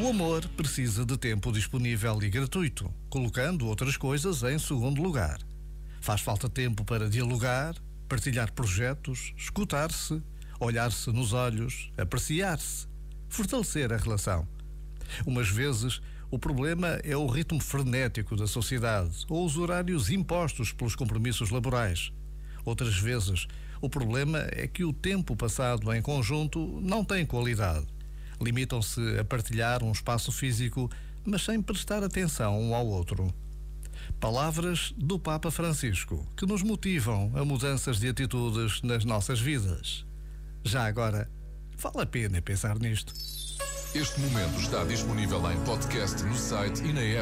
O amor precisa de tempo disponível e gratuito, colocando outras coisas em segundo lugar. Faz falta tempo para dialogar, partilhar projetos, escutar-se, olhar-se nos olhos, apreciar-se, fortalecer a relação. Umas vezes, o problema é o ritmo frenético da sociedade ou os horários impostos pelos compromissos laborais. Outras vezes, o problema é que o tempo passado em conjunto não tem qualidade limitam-se a partilhar um espaço físico, mas sem prestar atenção um ao outro. Palavras do Papa Francisco que nos motivam a mudanças de atitudes nas nossas vidas. Já agora, vale a pena pensar nisto. Este momento está disponível em podcast no site e na app.